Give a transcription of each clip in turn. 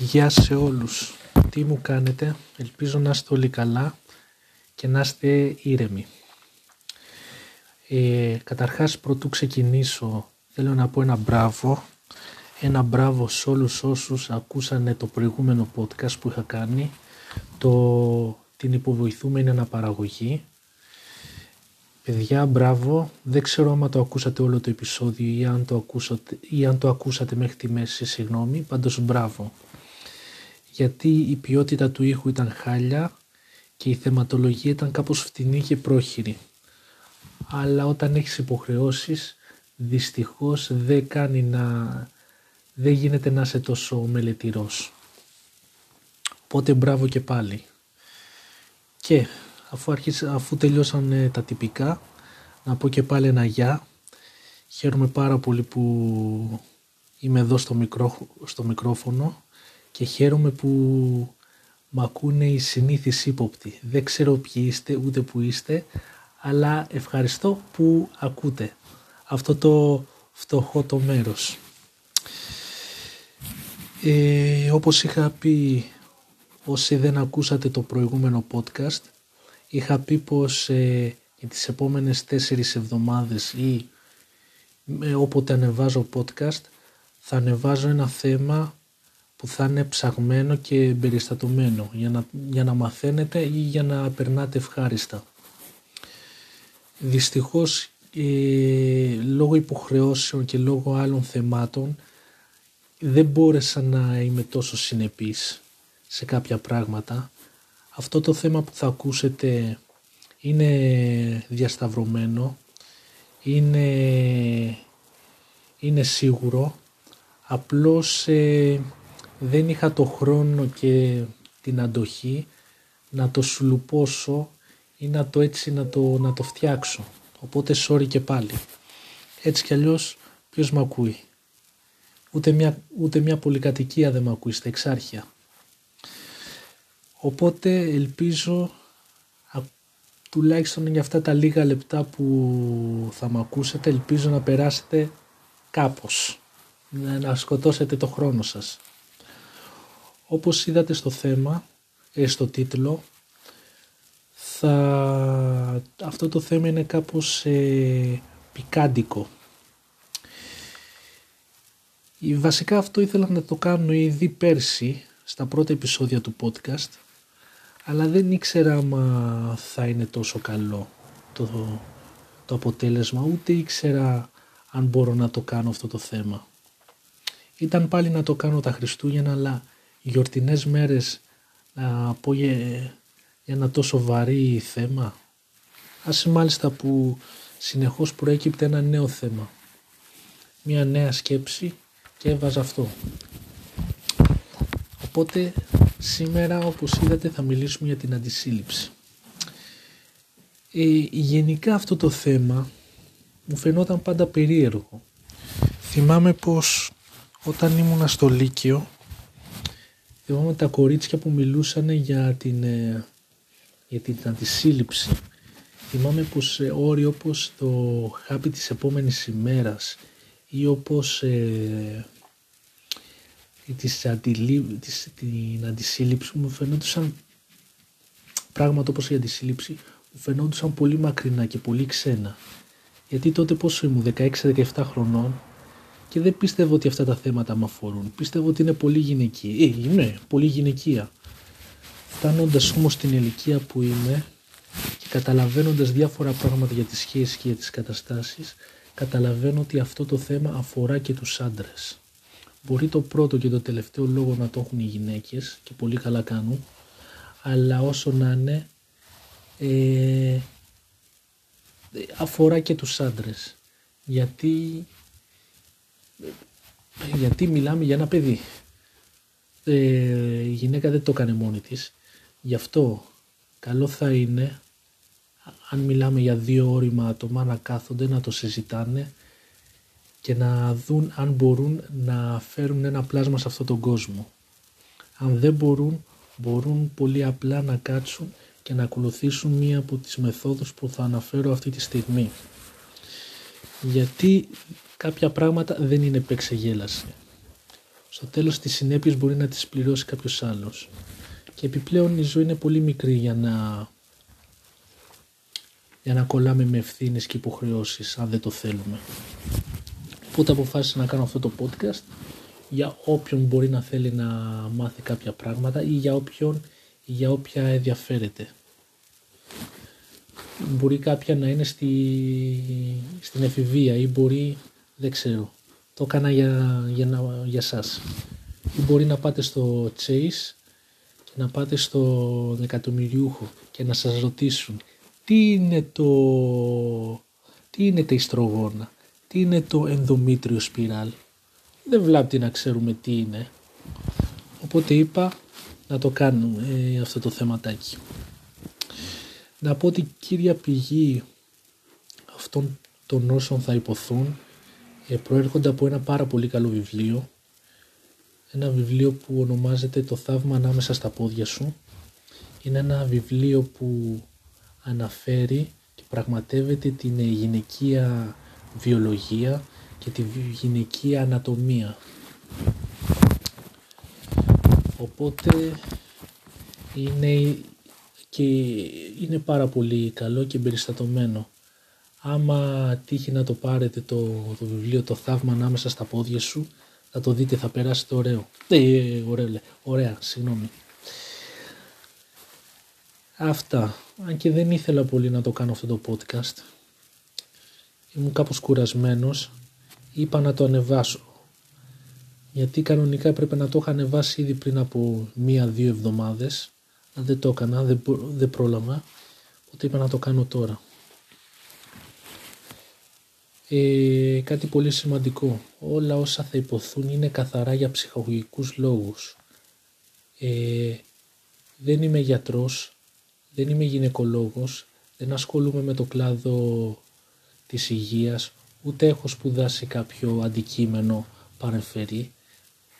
Γεια σε όλους. Τι μου κάνετε; Ελπίζω να είστε όλοι καλά και να είστε ήρεμοι. Ε, καταρχάς πρωτού ξεκινήσω θέλω να πω ένα μπράβο. Ένα μπράβο σε όλους όσους ακούσανε το προηγούμενο podcast που είχα κάνει. Το, την υποβοηθούμενη αναπαραγωγή. Παιδιά, μπράβο. Δεν ξέρω άμα το ακούσατε όλο το επεισόδιο ή αν το ακούσατε, ή αν το ακούσατε μέχρι τη μέση, συγγνώμη. Πάντως μπράβο γιατί η ποιότητα του ήχου ήταν χάλια και η θεματολογία ήταν κάπως φτηνή και πρόχειρη. Αλλά όταν έχεις υποχρεώσεις δυστυχώς δεν κάνει να... δεν γίνεται να είσαι τόσο μελετηρός. Οπότε μπράβο και πάλι. Και αφού, αρχίσα, αφού τελειώσαν τα τυπικά να πω και πάλι ένα γεια. Χαίρομαι πάρα πολύ που είμαι εδώ στο, μικρό, στο μικρόφωνο και χαίρομαι που μ' ακούνε οι συνήθεις ύποπτοι. Δεν ξέρω ποιοι είστε ούτε που είστε, αλλά ευχαριστώ που ακούτε αυτό το φτωχό το μέρος. Ε, όπως είχα πει όσοι δεν ακούσατε το προηγούμενο podcast είχα πει πως ε, για τις επόμενες τέσσερις εβδομάδες ή ε, όποτε ανεβάζω podcast θα ανεβάζω ένα θέμα που θα είναι ψαγμένο και περιστατωμένο για να, για να μαθαίνετε ή για να περνάτε ευχάριστα. Δυστυχώς ε, λόγω υποχρεώσεων και λόγω άλλων θεμάτων δεν μπόρεσα να είμαι τόσο συνεπής σε κάποια πράγματα. Αυτό το θέμα που θα ακούσετε είναι διασταυρωμένο, είναι, είναι σίγουρο, απλώς ε, δεν είχα το χρόνο και την αντοχή να το σουλουπώσω ή να το έτσι να το, να το φτιάξω. Οπότε sorry και πάλι. Έτσι κι αλλιώς ποιος με ακούει; Ούτε μια, ούτε μια πολυκατοικία δεν με ακούει στα εξάρχεια. Οπότε ελπίζω τουλάχιστον για αυτά τα λίγα λεπτά που θα με ακούσετε ελπίζω να περάσετε κάπως. Να σκοτώσετε το χρόνο σας. Όπως είδατε στο θέμα, ε, στο τίτλο, θα... αυτό το θέμα είναι κάπως ε, πικάντικο. Βασικά αυτό ήθελα να το κάνω ήδη πέρσι στα πρώτα επεισόδια του podcast αλλά δεν ήξερα άμα θα είναι τόσο καλό το, το αποτέλεσμα ούτε ήξερα αν μπορώ να το κάνω αυτό το θέμα. Ήταν πάλι να το κάνω τα Χριστούγεννα αλλά γιορτινές μέρες να πω για, ένα τόσο βαρύ θέμα. Ας μάλιστα που συνεχώς προέκυπτε ένα νέο θέμα. Μια νέα σκέψη και έβαζα αυτό. Οπότε σήμερα όπως είδατε θα μιλήσουμε για την αντισύλληψη. Ε, γενικά αυτό το θέμα μου φαινόταν πάντα περίεργο. Θυμάμαι πως όταν ήμουνα στο Λύκειο θυμάμαι τα κορίτσια που μιλούσαν για την, ε, για την αντισύλληψη. Θυμάμαι πως ε, όροι όπως το χάπι της επόμενης ημέρας ή όπως ε, της της, την αντισύλληψη μου φαινόντουσαν πράγματα όπως η αντισύλληψη μου φαινόντουσαν πολύ μακρινά και πολύ ξένα. Γιατί τότε πόσο ήμουν, 16-17 χρονών, και δεν πίστευω ότι αυτά τα θέματα με αφορούν. Πίστευω ότι είναι πολύ γυναικεία. Ε, ναι, πολύ γυναικεία. Φτάνοντας όμως στην ηλικία που είμαι και καταλαβαίνοντας διάφορα πράγματα για τις σχέσεις και για τις καταστάσεις, καταλαβαίνω ότι αυτό το θέμα αφορά και τους άντρες. Μπορεί το πρώτο και το τελευταίο λόγο να το έχουν οι γυναίκες και πολύ καλά κάνουν, αλλά όσο να είναι ε, αφορά και τους άντρες. Γιατί γιατί μιλάμε για ένα παιδί. Ε, η γυναίκα δεν το έκανε μόνη της. Γι' αυτό καλό θα είναι αν μιλάμε για δύο όρημα άτομα να κάθονται να το συζητάνε και να δουν αν μπορούν να φέρουν ένα πλάσμα σε αυτόν τον κόσμο. Αν δεν μπορούν, μπορούν πολύ απλά να κάτσουν και να ακολουθήσουν μία από τις μεθόδους που θα αναφέρω αυτή τη στιγμή. Γιατί κάποια πράγματα δεν είναι επεξεγέλαση. Στο τέλος τις συνέπειες μπορεί να τις πληρώσει κάποιος άλλος. Και επιπλέον η ζωή είναι πολύ μικρή για να, για να κολλάμε με ευθύνες και υποχρεώσεις αν δεν το θέλουμε. Οπότε αποφάσισα να κάνω αυτό το podcast για όποιον μπορεί να θέλει να μάθει κάποια πράγματα ή για όποιον ή για όποια ενδιαφέρεται. Μπορεί κάποια να είναι στη, στην εφηβεία ή μπορεί, δεν ξέρω, το έκανα για, για, για σας. Ή μπορεί να πάτε στο Chase και να πάτε στο εκατομμυριούχο και να σας ρωτήσουν τι είναι το, τι είναι τα ιστρογόνα, τι είναι το ενδομήτριο σπιράλ; Δεν βλάπτει να ξέρουμε τι είναι. Οπότε είπα να το κάνουμε ε, αυτό το θεματάκι. Να πω ότι κύρια πηγή αυτών των όσων θα υποθούν ε, προέρχονται από ένα πάρα πολύ καλό βιβλίο. Ένα βιβλίο που ονομάζεται «Το θαύμα ανάμεσα στα πόδια σου». Είναι ένα βιβλίο που αναφέρει και πραγματεύεται την γυναικεία βιολογία και τη γυναικεία ανατομία. Οπότε είναι και είναι πάρα πολύ καλό και εμπεριστατωμένο. Άμα τύχει να το πάρετε το, το βιβλίο «Το θαύμα ανάμεσα στα πόδια σου» θα το δείτε, θα περάσετε ωραίο. Ε, ωραία, ωραία, συγγνώμη. Αυτά. Αν και δεν ήθελα πολύ να το κάνω αυτό το podcast. Ήμουν κάπως κουρασμένος. Είπα να το ανεβάσω. Γιατί κανονικά πρέπει να το είχα ανεβάσει ήδη πριν από μία-δύο εβδομάδες. Αν δεν το έκανα, δεν, δεν πρόλαβα. Οπότε είπα να το κάνω τώρα. Ε, κάτι πολύ σημαντικό. Όλα όσα θα υποθούν είναι καθαρά για ψυχαγωγικούς λόγους. Ε, δεν είμαι γιατρός, δεν είμαι γυναικολόγος, δεν ασχολούμαι με το κλάδο της υγείας, ούτε έχω σπουδάσει κάποιο αντικείμενο παρεμφερή.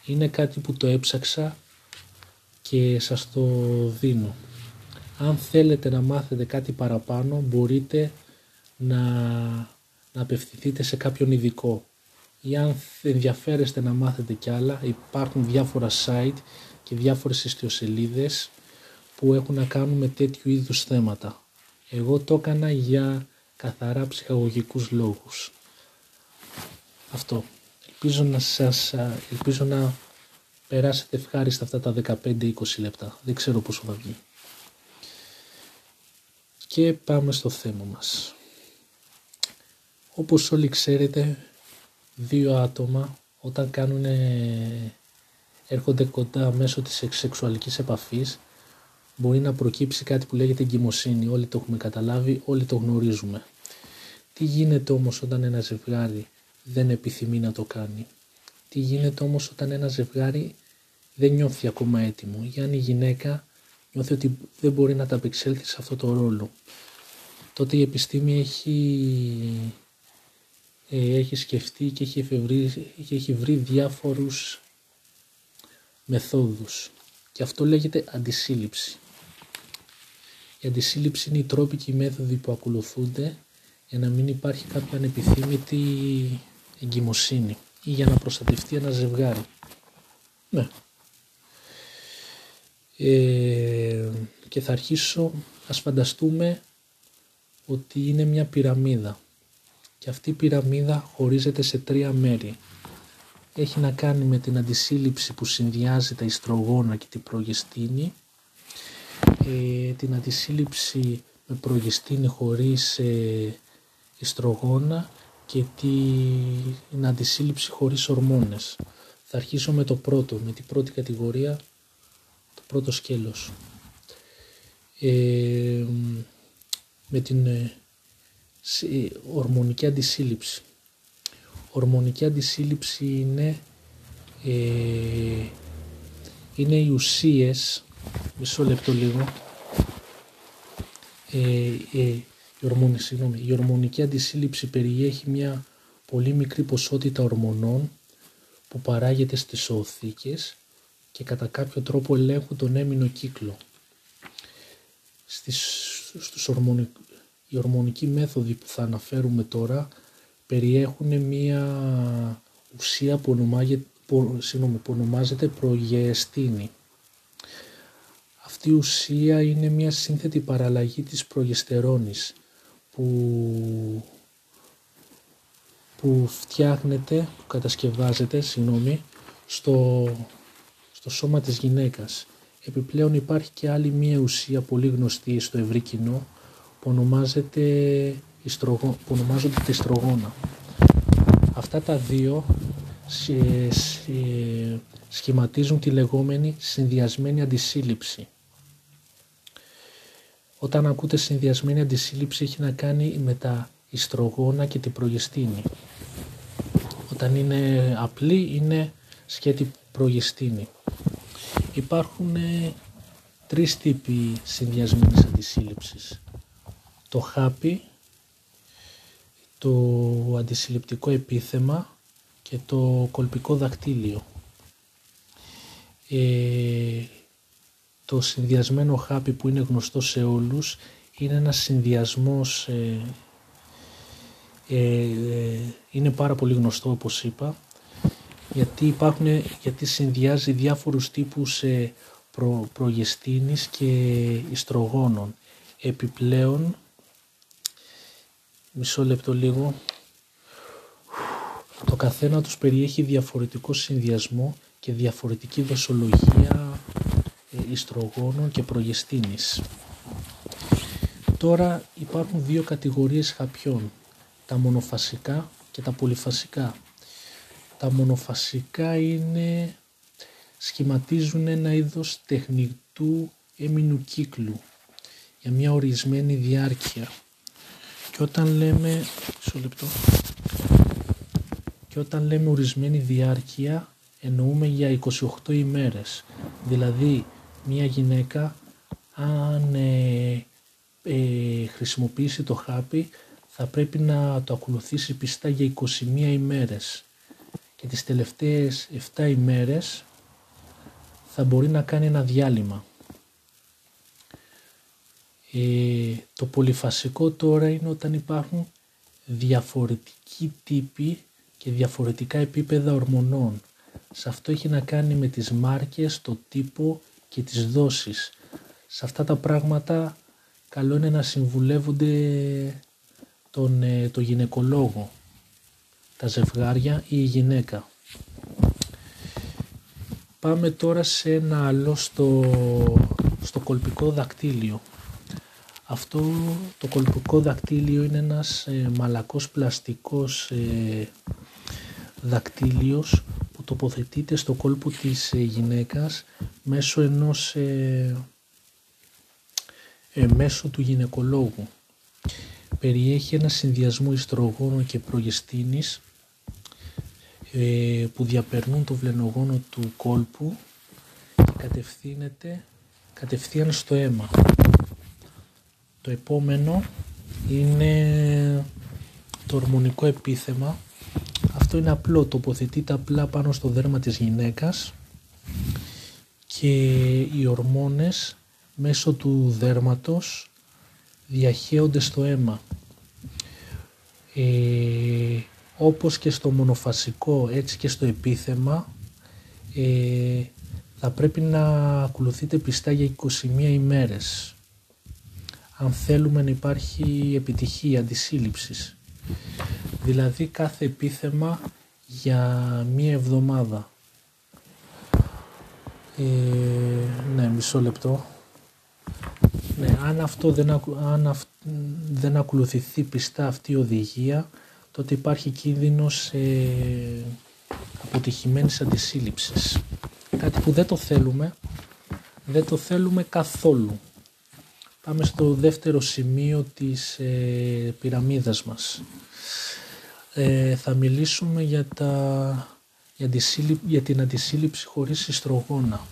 Είναι κάτι που το έψαξα και σας το δίνω. Αν θέλετε να μάθετε κάτι παραπάνω μπορείτε να, να απευθυνθείτε σε κάποιον ειδικό ή αν ενδιαφέρεστε να μάθετε κι άλλα υπάρχουν διάφορα site και διάφορες ιστιοσελίδες που έχουν να κάνουν με τέτοιου είδους θέματα. Εγώ το έκανα για καθαρά ψυχαγωγικούς λόγους. Αυτό. Ελπίζω να σας, ελπίζω να περάσετε ευχάριστα αυτά τα 15-20 λεπτά. Δεν ξέρω πόσο θα βγει. Και πάμε στο θέμα μας. Όπως όλοι ξέρετε, δύο άτομα όταν κάνουν, έρχονται κοντά μέσω της σεξουαλικής επαφής μπορεί να προκύψει κάτι που λέγεται εγκυμοσύνη. Όλοι το έχουμε καταλάβει, όλοι το γνωρίζουμε. Τι γίνεται όμως όταν ένα ζευγάρι δεν επιθυμεί να το κάνει; Τι γίνεται όμως όταν ένα ζευγάρι δεν νιώθει ακόμα έτοιμο ή αν η γυναίκα νιώθει ότι δεν μπορεί να τα απεξέλθει σε αυτό το ρόλο. Τότε η επιστήμη έχει, ε, έχει σκεφτεί και έχει, εφευρεί, και έχει βρει διάφορους μεθόδους και αυτό λέγεται αντισύλληψη. Η αντισύλληψη είναι οι τρόποι και οι μέθοδοι που ακολουθούνται για να μην υπάρχει κάποια ανεπιθύμητη εγκυμοσύνη ή για να προστατευτεί ένα ζευγάρι. Ναι. Ε, και θα αρχίσω, ας φανταστούμε ότι είναι μια πυραμίδα και αυτή η πυραμίδα χωρίζεται σε τρία μέρη. Έχει να κάνει με την αντισύλληψη που συνδυάζει τα ιστρογόνα και την προγεστίνη, ε, την αντισύλληψη με προγεστίνη χωρίς ε, ιστρογόνα και την αντισύλληψη χωρίς ορμόνες. Θα αρχίσω με το πρώτο, με την πρώτη κατηγορία, το πρώτο σκέλος. Ε, με την ε, ορμονική αντισύλληψη. Ορμονική αντισύλληψη είναι, ε, είναι οι ουσίες, μισό λεπτό λίγο, ε, ε, η, ορμονική, συγγνώμη, η ορμονική αντισύλληψη περιέχει μια πολύ μικρή ποσότητα ορμονών που παράγεται στις οθήκες και κατά κάποιο τρόπο ελέγχουν τον έμεινο κύκλο. Στις, στους ορμονικ... Οι ορμονικοί μέθοδοι που θα αναφέρουμε τώρα περιέχουν μια ουσία που, που, συγγνώμη, που ονομάζεται προγεστίνη. Αυτή η ουσία είναι μια σύνθετη παραλλαγή της προγεστερόνης που, που φτιάχνεται, που κατασκευάζεται, συγγνώμη, στο, στο σώμα της γυναίκας. Επιπλέον υπάρχει και άλλη μία ουσία πολύ γνωστή στο ευρύ κοινό που, ονομάζεται, που ονομάζονται τεστρογόνα. Αυτά τα δύο σχηματίζουν τη λεγόμενη συνδυασμένη αντισύλληψη. Όταν ακούτε συνδυασμένη αντισύλληψη έχει να κάνει με τα ιστρογόνα και την προγεστίνη. Όταν είναι απλή είναι σκέτη προγεστίνη. Υπάρχουν ε, τρεις τύποι συνδυασμένης αντισύλληψης. Το χάπι, το αντισυλληπτικό επίθεμα και το κολπικό δακτύλιο. Ε, το συνδυασμένο χάπι που είναι γνωστό σε όλους είναι ένας συνδυασμός, ε, ε, είναι πάρα πολύ γνωστό όπως είπα, γιατί, υπάρχουν, γιατί συνδυάζει διάφορους τύπους ε, προ, προγεστίνης και ιστρογόνων. Επιπλέον, μισό λεπτό λίγο, το καθένα τους περιέχει διαφορετικό συνδυασμό και διαφορετική δοσολογία ε, ιστρογόνων και προγεστίνης. Τώρα υπάρχουν δύο κατηγορίες χαπιών, τα μονοφασικά και τα πολυφασικά. Τα μονοφασικά είναι, σχηματίζουν ένα είδος τεχνητού έμεινου κύκλου για μια ορισμένη διάρκεια. Και όταν λέμε, λεπτό, και όταν λέμε ορισμένη διάρκεια εννοούμε για 28 ημέρες. Δηλαδή μια γυναίκα αν ε, ε, χρησιμοποιήσει το χάπι θα πρέπει να το ακολουθήσει πιστά για 21 ημέρες και τις τελευταίες 7 ημέρες θα μπορεί να κάνει ένα διάλειμμα. Ε, το πολυφασικό τώρα είναι όταν υπάρχουν διαφορετικοί τύποι και διαφορετικά επίπεδα ορμονών. Σε αυτό έχει να κάνει με τις μάρκες, το τύπο και τις δόσεις. Σε αυτά τα πράγματα καλό είναι να συμβουλεύονται τον, ε, το γυναικολόγο, τα ζευγάρια ή η γυναίκα. Πάμε τώρα σε ένα άλλο στο, στο κολπικό δακτύλιο. Αυτό το κολπικό δακτύλιο είναι ένας ε, μαλακός πλαστικός ε, δακτύλιος που τοποθετείται στο κόλπο της ε, γυναίκας μέσω ενός ε, ε, μέσω του γυναικολόγου. Περιέχει ένα συνδυασμό ιστρογόνων και προγεστίνης ε, που διαπερνούν το βλενογόνο του κόλπου και κατευθύνεται κατευθείαν στο αίμα. Το επόμενο είναι το ορμονικό επίθεμα αυτό είναι απλό, τοποθετείται απλά πάνω στο δέρμα της γυναίκας και οι ορμόνες μέσω του δέρματος διαχέονται στο αίμα. Ε, όπως και στο μονοφασικό έτσι και στο επίθεμα ε, θα πρέπει να ακολουθείτε πιστά για 21 ημέρες αν θέλουμε να υπάρχει επιτυχία αντισύλληψης δηλαδή κάθε επίθεμα για μία εβδομάδα. Ε, ναι, μισό λεπτό. Ναι, αν αυτό δεν, αν δεν ακολουθηθεί πιστά αυτή η οδηγία, τότε υπάρχει κίνδυνος ε, αποτυχημένης αντισύλληψης. Κάτι που δεν το θέλουμε, δεν το θέλουμε καθόλου. Πάμε στο δεύτερο σημείο της ε, πυραμίδας μας. Ε, θα μιλήσουμε για, τα, για, για την αντισύλληψη χωρίς ιστρογόνα.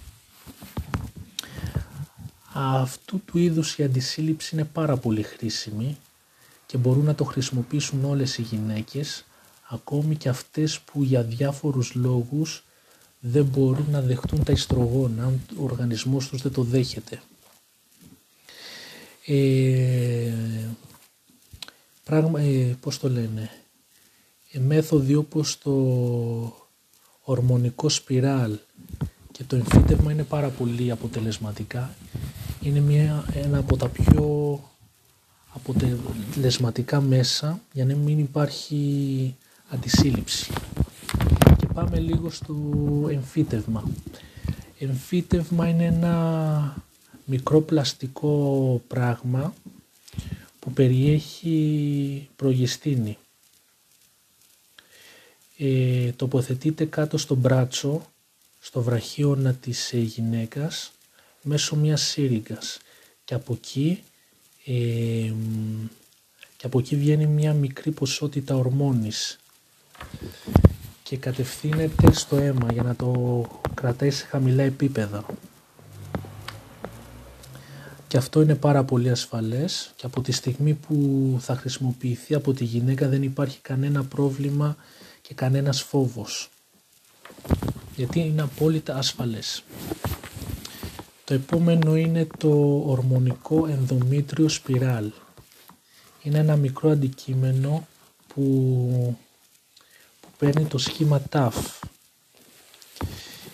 Αυτού του είδους η αντισύλληψη είναι πάρα πολύ χρήσιμη και μπορούν να το χρησιμοποιήσουν όλες οι γυναίκες, ακόμη και αυτές που για διάφορους λόγους δεν μπορούν να δεχτούν τα ιστρογόνα, αν ο οργανισμός τους δεν το δέχεται. Ε, πράγμα, ε, πώς το λένε, ε, μέθοδοι όπως το ορμονικό σπιράλ και το εμφύτευμα είναι πάρα πολύ αποτελεσματικά. Είναι μια, ένα από τα πιο αποτελεσματικά μέσα για να μην υπάρχει αντισύλληψη. Και πάμε λίγο στο εμφύτευμα. Εμφύτευμα είναι ένα μικρό πλαστικό πράγμα που περιέχει προγεστίνη. Ε, τοποθετείται κάτω στο μπράτσο, στο βραχίωνα της ε, γυναίκας, μέσω μιας σύριγγας. Και από εκεί ε, και από εκεί βγαίνει μια μικρή ποσότητα ορμόνης. Και κατευθύνεται στο αίμα για να το κρατάει σε χαμηλά επίπεδα. Και αυτό είναι πάρα πολύ ασφαλές. Και από τη στιγμή που θα χρησιμοποιηθεί από τη γυναίκα δεν υπάρχει κανένα πρόβλημα και κανένας φόβος. Γιατί είναι απόλυτα ασφαλές. Το επόμενο είναι το ορμονικό ενδομήτριο σπιράλ. Είναι ένα μικρό αντικείμενο που, που παίρνει το σχήμα TAF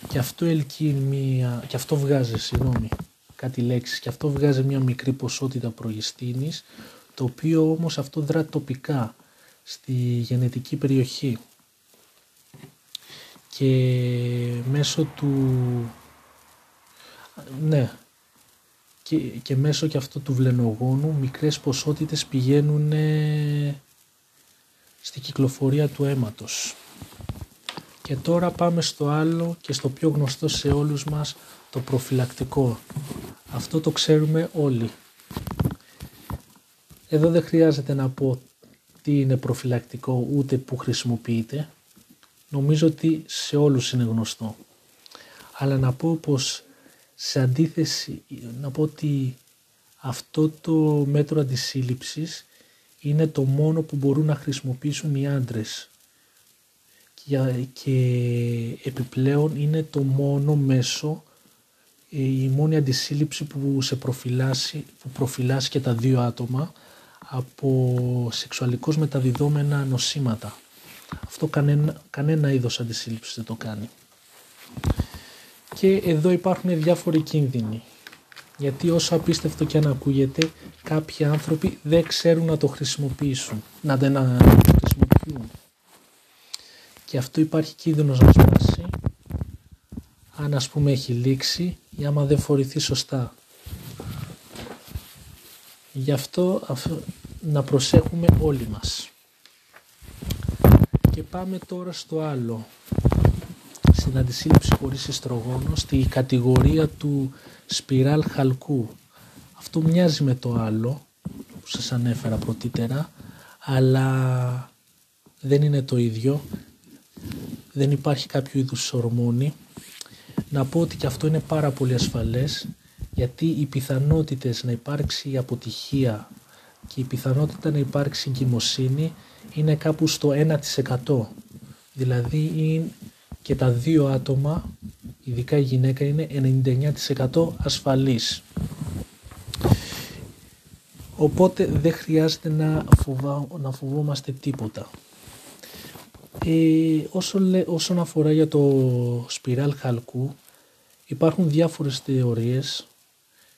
και αυτό ελκύει μία, και αυτό βγάζει, συγγνώμη, κάτι λέξεις, και αυτό βγάζει μια μικρή ποσότητα προγεστίνης, το οποίο όμως αυτό δρά τοπικά στη γενετική περιοχή και μέσω του ναι και, και μέσω και αυτό του βλενογόνου μικρές ποσότητες πηγαίνουν στη κυκλοφορία του αίματος. Και τώρα πάμε στο άλλο και στο πιο γνωστό σε όλους μας το προφυλακτικό. Αυτό το ξέρουμε όλοι. Εδώ δεν χρειάζεται να πω τι είναι προφυλακτικό ούτε που χρησιμοποιείται νομίζω ότι σε όλους είναι γνωστό. Αλλά να πω πως σε αντίθεση, να πω ότι αυτό το μέτρο αντισύλληψης είναι το μόνο που μπορούν να χρησιμοποιήσουν οι άντρες και επιπλέον είναι το μόνο μέσο ε, η μόνη αντισύλληψη που σε προφυλάσσει, που προφυλάσσει και τα δύο άτομα από σεξουαλικώς μεταδιδόμενα νοσήματα. Αυτό κανένα, κανένα είδος αντισύλληψης δεν το κάνει. Και εδώ υπάρχουν διάφοροι κίνδυνοι. Γιατί όσο απίστευτο και αν ακούγεται, κάποιοι άνθρωποι δεν ξέρουν να το χρησιμοποιήσουν, να δεν το χρησιμοποιούν. Και αυτό υπάρχει κίνδυνος να σπάσει, αν ας πούμε έχει λήξει ή άμα δεν φορηθεί σωστά. Γι' αυτό να προσέχουμε όλοι μας. Και πάμε τώρα στο άλλο. Στην αντισύλληψη χωρίς εστρογόνο, στη κατηγορία του σπιράλ χαλκού. Αυτό μοιάζει με το άλλο που σας ανέφερα πρωτήτερα, αλλά δεν είναι το ίδιο. Δεν υπάρχει κάποιο είδους ορμόνη. Να πω ότι και αυτό είναι πάρα πολύ ασφαλές, γιατί οι πιθανότητες να υπάρξει αποτυχία και η πιθανότητα να υπάρξει εγκυμοσύνη είναι κάπου στο 1%. Δηλαδή και τα δύο άτομα, ειδικά η γυναίκα, είναι 99% ασφαλής. Οπότε δεν χρειάζεται να, φοβά, να φοβόμαστε τίποτα. Ε, όσο, όσον αφορά για το σπιράλ χαλκού υπάρχουν διάφορες θεωρίες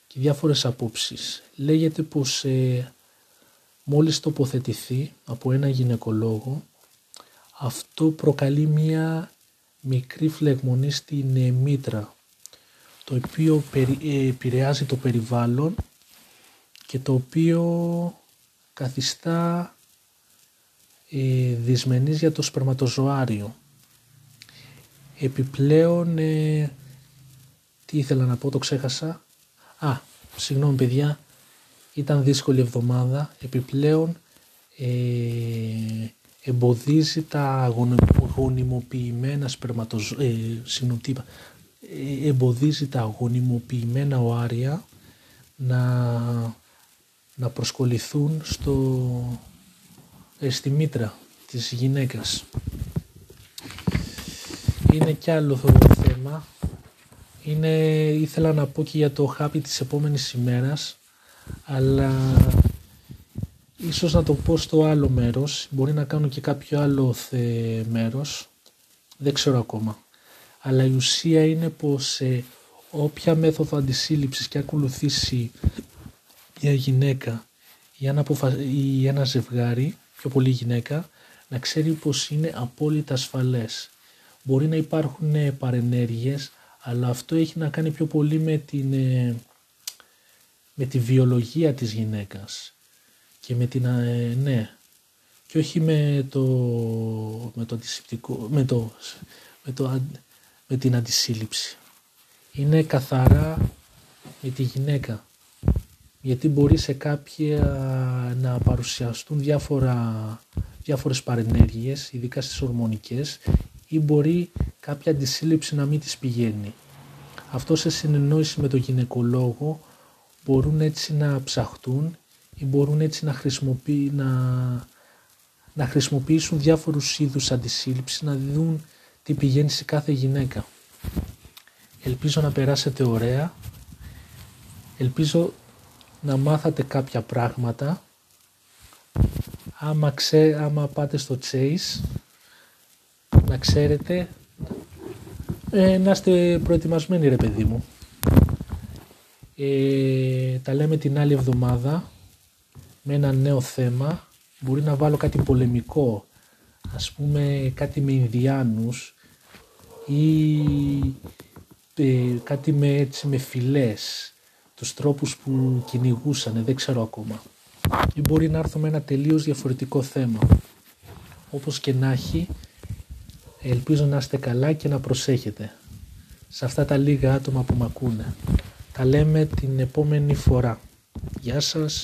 και διάφορες απόψεις. Λέγεται πως ε, μόλις τοποθετηθεί από ένα γυναικολόγο αυτό προκαλεί μία μικρή φλεγμονή στην ε, μήτρα το οποίο ε, επηρεάζει το περιβάλλον και το οποίο καθιστά ε, δυσμενής για το σπερματοζωάριο. Επιπλέον, ε, τι ήθελα να πω, το ξέχασα. Α, συγγνώμη παιδιά, ήταν δύσκολη εβδομάδα. Επιπλέον ε, εμποδίζει τα γονιμοποιημένα σπερματοζω... Ε, ε, εμποδίζει τα γονιμοποιημένα οάρια να, να προσκοληθούν στο, ε, στη μήτρα της γυναίκας. Είναι κι άλλο θέμα. Είναι, ήθελα να πω και για το χάπι της επόμενης ημέρας αλλά ίσως να το πω στο άλλο μέρος, μπορεί να κάνω και κάποιο άλλο θε μέρος, δεν ξέρω ακόμα. αλλά η ουσία είναι πως ε, όποια μέθοδο αντισύλληψης και ακολουθήσει μια γυναίκα ή ένα, ή ένα ζευγάρι, πιο πολύ γυναίκα, να ξέρει πως είναι απόλυτα ασφαλές. Μπορεί να υπάρχουν ε, παρενέργειες, αλλά αυτό έχει να κάνει πιο πολύ με, την, ε, με τη βιολογία της γυναίκας και με την, ε, ναι, και όχι με το, με το αντισηπτικό, με, το, με, το, με την αντισύλληψη. Είναι καθαρά με τη γυναίκα. Γιατί μπορεί σε κάποια να παρουσιαστούν διάφορα, διάφορες παρενέργειες, ειδικά στις ορμονικές, ή μπορεί κάποια αντισύλληψη να μην τις πηγαίνει. Αυτό σε συνεννόηση με τον γυναικολόγο μπορούν έτσι να ψαχτούν ή μπορούν έτσι να, χρησιμοποιεί, να, να χρησιμοποιήσουν διάφορους είδους αντισύλληψη, να δουν τι πηγαίνει σε κάθε γυναίκα. Ελπίζω να περάσετε ωραία. Ελπίζω να μάθατε κάποια πράγματα. Άμα, ξέ, άμα πάτε στο Chase, να ξέρετε, ε, να είστε προετοιμασμένοι ρε παιδί μου. Ε, τα λέμε την άλλη εβδομάδα με ένα νέο θέμα. Μπορεί να βάλω κάτι πολεμικό, ας πούμε κάτι με Ινδιάνους ή ε, κάτι με, έτσι, με φυλές, τους τρόπους που κυνηγούσαν, δεν ξέρω ακόμα. Ή μπορεί να έρθω με ένα τελείως διαφορετικό θέμα. Όπως και να έχει, ελπίζω να είστε καλά και να προσέχετε σε αυτά τα λίγα άτομα που με ακούνε. Τα λέμε την επόμενη φορά. Γεια σας.